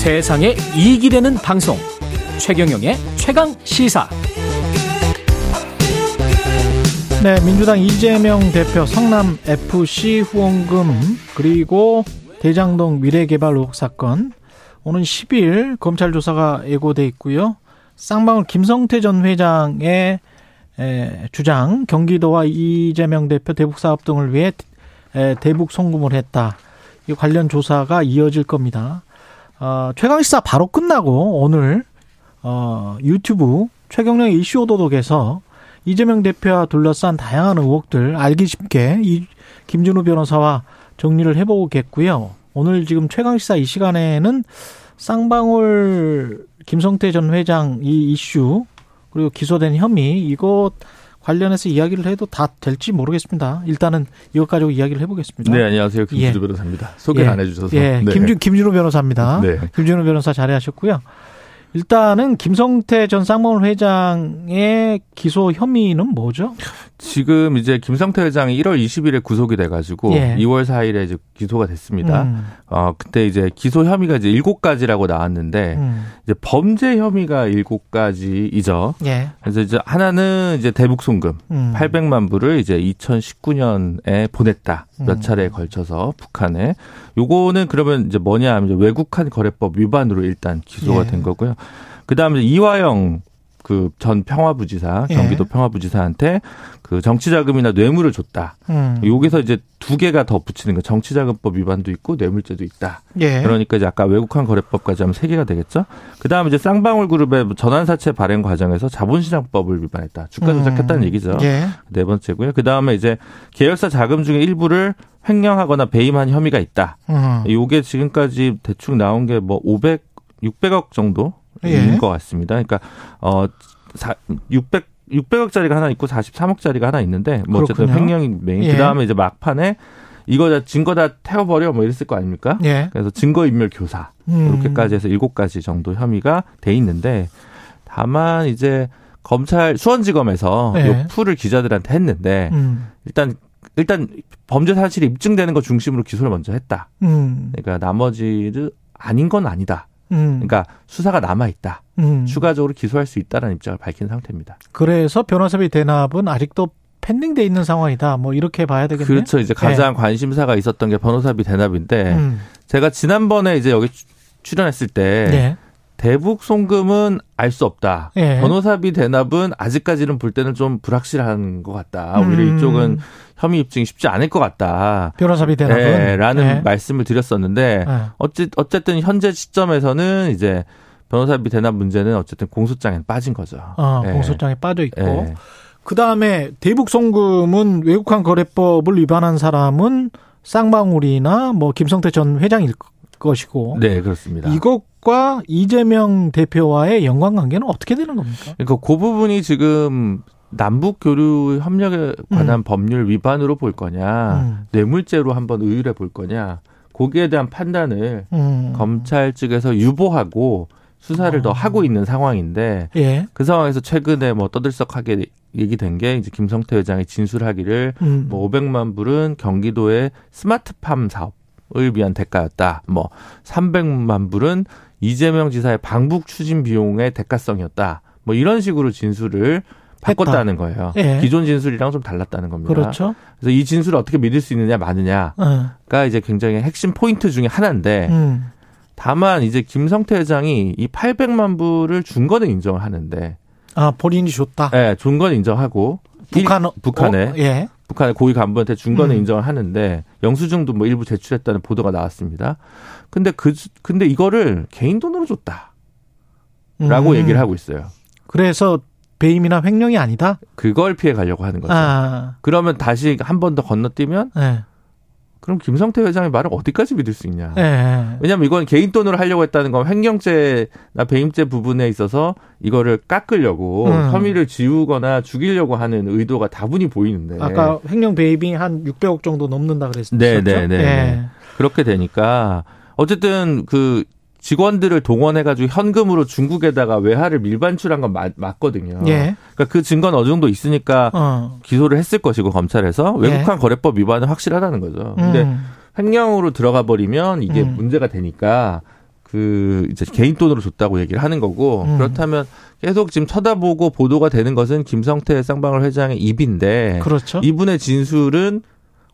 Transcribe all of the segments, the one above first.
세상에 이익이 되는 방송 최경영의 최강 시사 네, 민주당 이재명 대표 성남 FC 후원금 그리고 대장동 미래개발 의혹 사건 오는 10일 검찰 조사가 예고돼 있고요. 쌍방울 김성태 전 회장의 주장 경기도와 이재명 대표 대북 사업 등을 위해 대북 송금을 했다. 이 관련 조사가 이어질 겁니다. 어, 최강시사 바로 끝나고 오늘 어, 유튜브 최경령 이슈 오도독에서 이재명 대표와 둘러싼 다양한 의혹들 알기 쉽게 이 김준우 변호사와 정리를 해보겠고요. 오늘 지금 최강시사 이 시간에는 쌍방울 김성태 전 회장 이 이슈 그리고 기소된 혐의 이것 관련해서 이야기를 해도 다 될지 모르겠습니다. 일단은 이것 가지고 이야기를 해보겠습니다. 네, 안녕하세요. 김준우 예. 변호사입니다. 소개 예. 안 해주셔서. 예, 네. 김준, 김준우 변호사입니다. 네. 김준우 변호사 자리하셨고요. 일단은 김성태 전 쌍방울 회장의 기소 혐의는 뭐죠? 지금 이제 김성태 회장이 1월 20일에 구속이 돼가지고 예. 2월 4일에 이제 기소가 됐습니다. 음. 어 그때 이제 기소 혐의가 이제 7가지라고 나왔는데 음. 이제 범죄 혐의가 7가지이죠. 예. 그래서 이제 하나는 이제 대북 송금 음. 800만 불을 이제 2019년에 보냈다 몇 음. 차례에 걸쳐서 북한에 요거는 그러면 이제 뭐냐 하면 이제 외국한 거래법 위반으로 일단 기소가 예. 된 거고요. 그다음에 이화영 그 전 평화부지사 예. 경기도 예. 평화부지사한테 그 정치자금이나 뇌물을 줬다. 음. 여기서 이제 두 개가 더 붙이는 거 정치자금법 위반도 있고 뇌물죄도 있다. 예. 그러니까 이제 아까 외국한 거래법까지 하면 세 개가 되겠죠. 그다음에 이제 쌍방울 그룹의 전환사채 발행 과정에서 자본시장법을 위반했다. 주가 조작했다는 음. 얘기죠. 예. 네 번째고요. 그다음에 이제 계열사 자금 중에 일부를 횡령하거나 배임한 혐의가 있다. 음. 요게 지금까지 대충 나온 게 뭐 500, 600억 정도인 예. 것 같습니다. 그러니까 어 600 600억짜리가 하나 있고 43억짜리가 하나 있는데 뭐 어쨌든 횡령이 메인. 예. 그다음에 이제 막판에 이거 다 증거 다 태워버려 뭐 이랬을 거 아닙니까? 예. 그래서 증거인멸 교사 음. 이렇게까지 해서 일곱 가지 정도 혐의가 돼 있는데 다만 이제 검찰 수원지검에서 예. 요 풀을 기자들한테 했는데 음. 일단 일단 범죄 사실이 입증되는 거 중심으로 기소를 먼저 했다. 음. 그러니까 나머지를 아닌 건 아니다. 음. 그러니까 수사가 남아 있다. 음. 추가적으로 기소할 수 있다라는 입장을 밝힌 상태입니다. 그래서 변호사비 대납은 아직도 펜딩돼 있는 상황이다. 뭐 이렇게 봐야 되겠네요. 그렇죠. 이제 가장 네. 관심사가 있었던 게 변호사비 대납인데 음. 제가 지난번에 이제 여기 출연했을 때 네. 대북 송금은 알 수 없다. 예. 변호사비 대납은 아직까지는 볼 때는 좀 불확실한 것 같다. 오히려 음. 이쪽은 혐의 입증이 쉽지 않을 것 같다. 변호사비 대납은 네, 라는 예. 말씀을 드렸었는데 예. 어찌 어쨌든 현재 시점에서는 이제 변호사비 대납 문제는 어쨌든 공소장에 빠진 거죠. 어, 공소장에 빠져 있고 그 다음에 대북 송금은 외국환 거래법을 위반한 사람은 쌍방울이나 뭐 김성태 전 회장일 것이고. 네, 그렇습니다. 이것과 이재명 대표와의 연관 관계는 어떻게 되는 겁니까? 그러니까 그 부분이 지금 남북 교류 협력에 관한 음. 법률 위반으로 볼 거냐, 음. 뇌물죄로 한번 의율해 볼 거냐, 거기에 대한 판단을 음. 검찰 측에서 유보하고 수사를 어. 더 하고 있는 상황인데 예. 그 상황에서 최근에 뭐 떠들썩하게 얘기된 게 이제 김성태 회장이 진술하기를 음. 뭐 500만 불은 경기도의 스마트팜 사업 을 위한 대가였다. 뭐 300만 불은 이재명 지사의 방북 추진 비용의 대가성이었다. 뭐 이런 식으로 진술을 바꿨다는 거예요. 예. 기존 진술이랑 좀 달랐다는 겁니다. 그렇죠. 그래서 이 진술을 어떻게 믿을 수 있느냐 마느냐가 예. 이제 굉장히 핵심 포인트 중에 하나인데 음. 다만 이제 김성태 회장이 이 800만 불을 준 거는 인정을 하는데 아 본인이 줬다. 네, 준건 인정하고 북한 북한에 어? 예. 북한의 고위 간부한테 준 거는 음. 인정을 하는데 영수증도 뭐 일부 제출했다는 보도가 나왔습니다. 근데 그 근데 이거를 개인 돈으로 줬다. 라고 음. 얘기를 하고 있어요. 그래서 배임이나 횡령이 아니다? 그걸 피해 가려고 하는 거죠. 아. 그러면 다시 한 번 더 건너뛰면 네. 그럼 김성태 회장의 말을 어디까지 믿을 수 있냐. 네. 왜냐하면 이건 개인 돈으로 하려고 했다는 건 횡령죄나 배임죄 부분에 있어서 이거를 깎으려고 음. 혐의를 지우거나 죽이려고 하는 의도가 다분히 보이는데. 아까 횡령 배임이 한 600억 정도 넘는다 그랬었죠. 네네네. 네. 그렇게 되니까 어쨌든 그 직원들을 동원해가지고 현금으로 중국에다가 외화를 밀반출한 건 맞, 맞거든요. 예. 그러니까 그 증거는 어느 정도 있으니까 어. 기소를 했을 것이고 검찰에서 외국환 예. 거래법 위반은 확실하다는 거죠. 근데 음. 횡령으로 들어가 버리면 이게 음. 문제가 되니까 그 이제 개인 돈으로 줬다고 얘기를 하는 거고 음. 그렇다면 계속 지금 쳐다보고 보도가 되는 것은 김성태 쌍방울 회장의 입인데 그렇죠. 이분의 진술은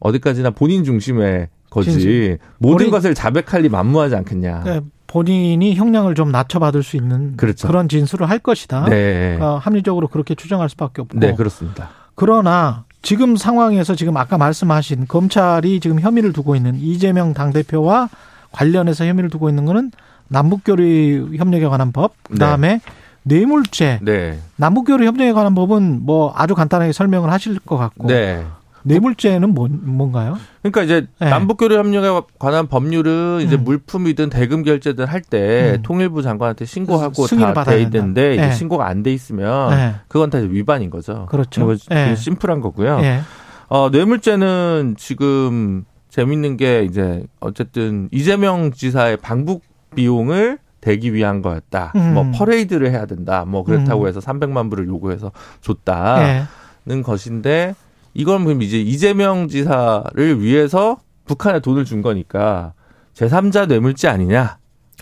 어디까지나 본인 중심의 거지 진술. 모든 본인, 것을 자백할 리 만무하지 않겠냐. 네, 본인이 형량을 좀 낮춰받을 수 있는 그렇죠. 그런 진술을 할 것이다. 네. 그러니까 합리적으로 그렇게 추정할 수밖에 없고. 네, 그렇습니다. 그러나 지금 상황에서 지금 아까 말씀하신 검찰이 지금 혐의를 두고 있는 이재명 당대표와 관련해서 혐의를 두고 있는 거는 남북교류 협력에 관한 법, 그다음에 네. 뇌물죄. 네. 남북교류 협력에 관한 법은 뭐 아주 간단하게 설명을 하실 것 같고. 네. 뇌물죄는 뭐, 뭔가요? 그러니까 이제 네. 남북교류 협력에 관한 법률은 이제 음. 물품이든 대금 결제든 할때 음. 통일부 장관한테 신고하고 다 돼 있는데 네. 신고가 안 돼 있으면 네. 그건 다 위반인 거죠. 그렇죠. 네. 심플한 거고요. 네. 어, 뇌물죄는 지금 재밌는 게 이제 어쨌든 이재명 지사의 방북 비용을 대기 위한 거였다. 음. 뭐 퍼레이드를 해야 된다. 뭐 그렇다고 음. 해서 300만 불을 요구해서 줬다는 네. 것인데 이건 그럼 이제 이재명 지사를 위해서 북한에 돈을 준 거니까 제3자 뇌물죄 아니냐?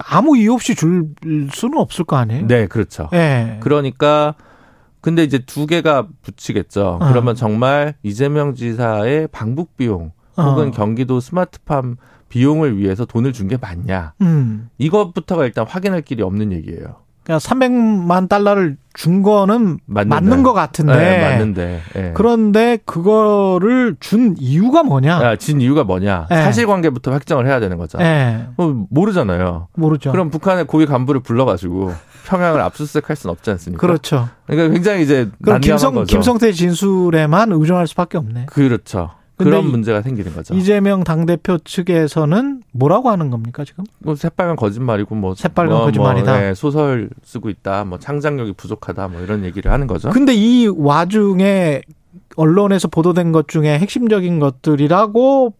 아무 이유 없이 줄 수는 없을 거 아니에요? 네, 그렇죠. 네. 그러니까 근데 이제 두 개가 붙이겠죠. 어. 그러면 정말 이재명 지사의 방북 비용 혹은 어. 경기도 스마트팜 비용을 위해서 돈을 준 게 맞냐? 음. 이것부터가 일단 확인할 길이 없는 얘기예요. 그러니까 300만 달러를 준 거는 맞는데. 맞는 것 같은데. 네, 맞는데. 네. 그런데 그거를 준 이유가 뭐냐? 야, 진 이유가 뭐냐? 네. 사실관계부터 확정을 해야 되는 거죠. 네. 모르잖아요. 모르죠. 그럼 북한의 고위 간부를 불러가지고 평양을 압수수색할 수는 없지 않습니까? 그렇죠. 그러니까 굉장히 이제 그럼 김성 거죠. 김성태 진술에만 의존할 수밖에 없네. 그렇죠. 그런 문제가 생기는 거죠. 이재명 당대표 측에서는 뭐라고 하는 겁니까, 지금? 뭐, 새빨간 거짓말이고, 뭐. 새빨간 뭐, 거짓말이다. 뭐, 네, 소설 쓰고 있다, 뭐, 창작력이 부족하다, 뭐, 이런 얘기를 하는 거죠. 근데 이 와중에 언론에서 보도된 것 중에 핵심적인 것들이라고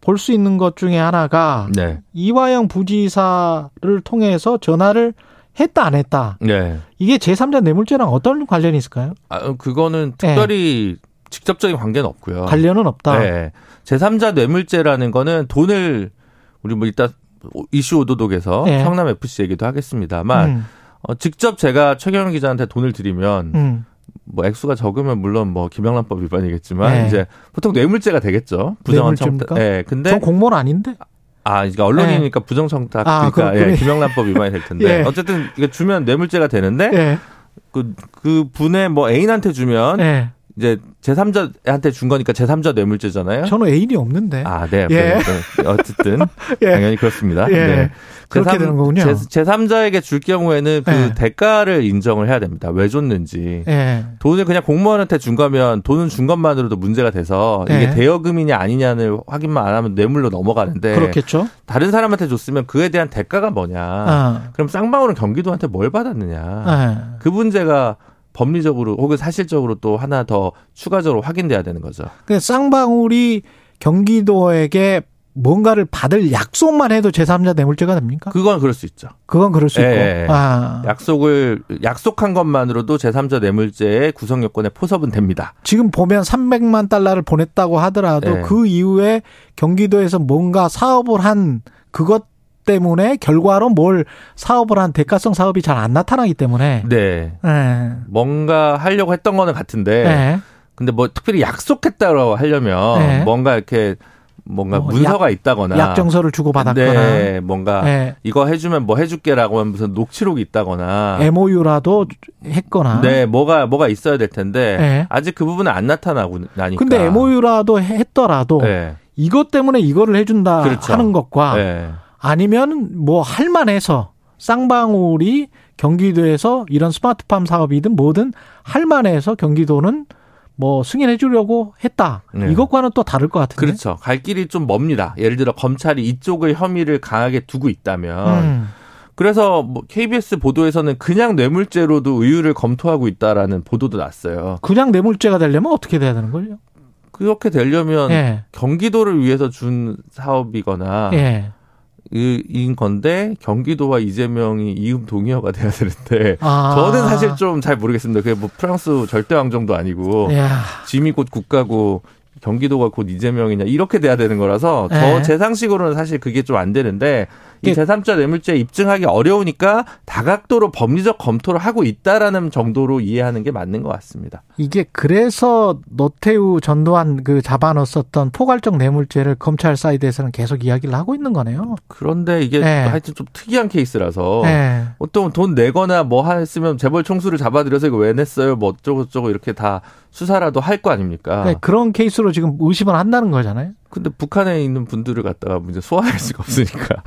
볼 수 있는 것 중에 하나가. 네. 이화영 부지사를 통해서 전화를 했다 안 했다. 네. 이게 제3자 뇌물죄랑 어떤 관련이 있을까요? 아, 그거는 특별히 네. 직접적인 관계는 없고요. 관련은 없다. 네. 제3자 뇌물죄라는 거는 돈을 우리 뭐 이따 이슈 오도독에서 네. 성남 FC 얘기도 하겠습니다만 음. 어, 직접 제가 최경영 기자한테 돈을 드리면 음. 뭐 액수가 적으면 물론 뭐 김영란법 위반이겠지만 네. 이제 보통 뇌물죄가 되겠죠. 부정한 청탁. 예. 근데 전 공무원 아닌데. 아, 그러니까 언론이니까 네. 부정 청탁 아, 그러니까 예, 김영란법 위반이 될 텐데 예. 어쨌든 이거 주면 뇌물죄가 되는데 예. 그, 그 분의 뭐 애인한테 주면 예. 이제 제3자한테 준 거니까 제3자 뇌물죄잖아요. 저는 애인이 없는데. 아, 네. 예. 어쨌든 예. 당연히 그렇습니다. 예. 네. 그렇게 제3, 되는 거군요. 제, 3자에게 줄 경우에는 그 예. 대가를 인정을 해야 됩니다. 왜 줬는지. 예. 돈을 그냥 공무원한테 준 거면 돈은 준 것만으로도 문제가 돼서 이게 예. 대여금이냐 아니냐를 확인만 안 하면 뇌물로 넘어가는데. 그렇겠죠. 다른 사람한테 줬으면 그에 대한 대가가 뭐냐. 아. 그럼 쌍방울은 경기도한테 뭘 받았느냐. 예. 그 문제가 법리적으로 혹은 사실적으로 또 하나 더 추가적으로 확인돼야 되는 거죠. 그 쌍방울이 경기도에게 뭔가를 받을 약속만 해도 제3자 뇌물죄가 됩니까? 그건 그럴 수 있죠. 그건 그럴 수 있고. 예, 아. 약속을 약속한 것만으로도 제3자 뇌물죄의 구성 요건에 포섭은 됩니다. 지금 보면 300만 달러를 보냈다고 하더라도 예. 그 이후에 경기도에서 뭔가 사업을 한 그것 때문에 결과로 뭘 사업을 한 대가성 사업이 잘 안 나타나기 때문에 네. 네. 뭔가 하려고 했던 거는 같은데 네. 근데 뭐 특별히 약속했다고 하려면 네. 뭔가 이렇게 뭔가 뭐 문서가 약, 있다거나 약정서를 주고 받았거나 네, 뭔가 네. 이거 해주면 뭐 해줄게라고 하면 무슨 녹취록이 있다거나 MOU라도 했거나 네 뭐가 뭐가 있어야 될 텐데 네. 아직 그 부분은 안 나타나고 나니까 근데 MOU라도 했더라도 네. 이것 때문에 이거를 해준다 그렇죠. 하는 것과 네. 아니면 뭐 할만해서 쌍방울이 경기도에서 이런 스마트팜 사업이든 뭐든 할만해서 경기도는 뭐 승인해 주려고 했다. 네. 이것과는 또 다를 것 같은데. 그렇죠. 갈 길이 좀 멉니다. 예를 들어 검찰이 이쪽을 혐의를 강하게 두고 있다면 음. 그래서 뭐 KBS 보도에서는 그냥 뇌물죄로도 의유를 검토하고 있다라는 보도도 났어요. 그냥 뇌물죄가 되려면 어떻게 돼야 되는 거죠? 그렇게 되려면 예. 경기도를 위해서 준 사업이거나 예. 인 건데 경기도와 이재명이 이음 동의어가 돼야 되는데 아. 저는 사실 좀 잘 모르겠습니다. 그게 뭐 프랑스 절대 왕정도 아니고 야. 짐이 곧 국가고 경기도가 곧 이재명이냐 이렇게 돼야 되는 거라서 저제 네. 상식으로는 사실 그게 좀 안 되는데 이 제3자 뇌물죄 입증하기 어려우니까 다각도로 법리적 검토를 하고 있다라는 정도로 이해하는 게 맞는 것 같습니다. 이게 그래서 노태우 전두환 그 잡아넣었던 포괄적 뇌물죄를 검찰 사이드에서는 계속 이야기를 하고 있는 거네요. 그런데 이게 네. 하여튼 좀 특이한 케이스라서 네. 보통 돈 내거나 뭐 했으면 재벌 총수를 잡아들여서 이거 왜 냈어요? 뭐 어쩌고 저쩌고 이렇게 다 수사라도 할 거 아닙니까? 네, 그런 케이스로 지금 의심을 한다는 거잖아요. 근데 북한에 있는 분들을 갖다가 이제 소환할 수가 없으니까.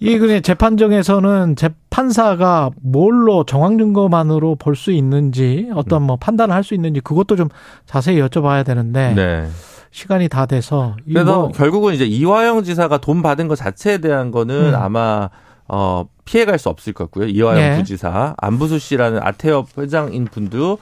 이 그냥 재판정에서는 재판사가 뭘로 정황 증거만으로 볼 수 있는지 어떤 뭐 판단을 할 수 있는지 그것도 좀 자세히 여쭤봐야 되는데. 네. 시간이 다 돼서 그래서 뭐 결국은 이제 이화영 지사가 돈 받은 것 자체에 대한 거는 음. 아마 어 피해갈 수 없을 것 같고요. 이화영 네. 부지사 안부수 씨라는 아태업 회장인 분도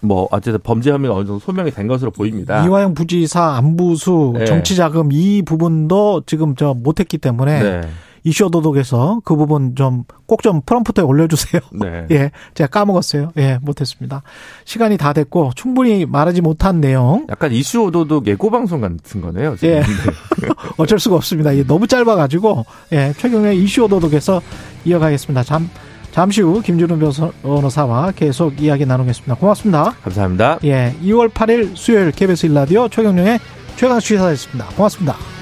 뭐 어쨌든 범죄 혐의가 어느 정도 소명이 된 것으로 보입니다. 이화영 부지사 안부수 네. 정치자금 이 부분도 지금 저 못했기 때문에 네. 이슈 도독에서 그 부분 좀 꼭좀 좀 프롬프트에 올려주세요. 네. 예, 제가 까먹었어요. 예, 못했습니다. 시간이 다 됐고 충분히 말하지 못한 내용. 약간 이슈 오도독 예고 방송 같은 거네요. 지금. 예, 어쩔 수가 없습니다. 예, 너무 짧아가지고 예, 최경의 이슈 오도독에서 이어가겠습니다. 잠. 잠시 후 김준우 변호사와 계속 이야기 나누겠습니다. 고맙습니다. 감사합니다. 예, 2월 8일 수요일 KBS 일라디오 최경영의 최강 시사였습니다. 고맙습니다.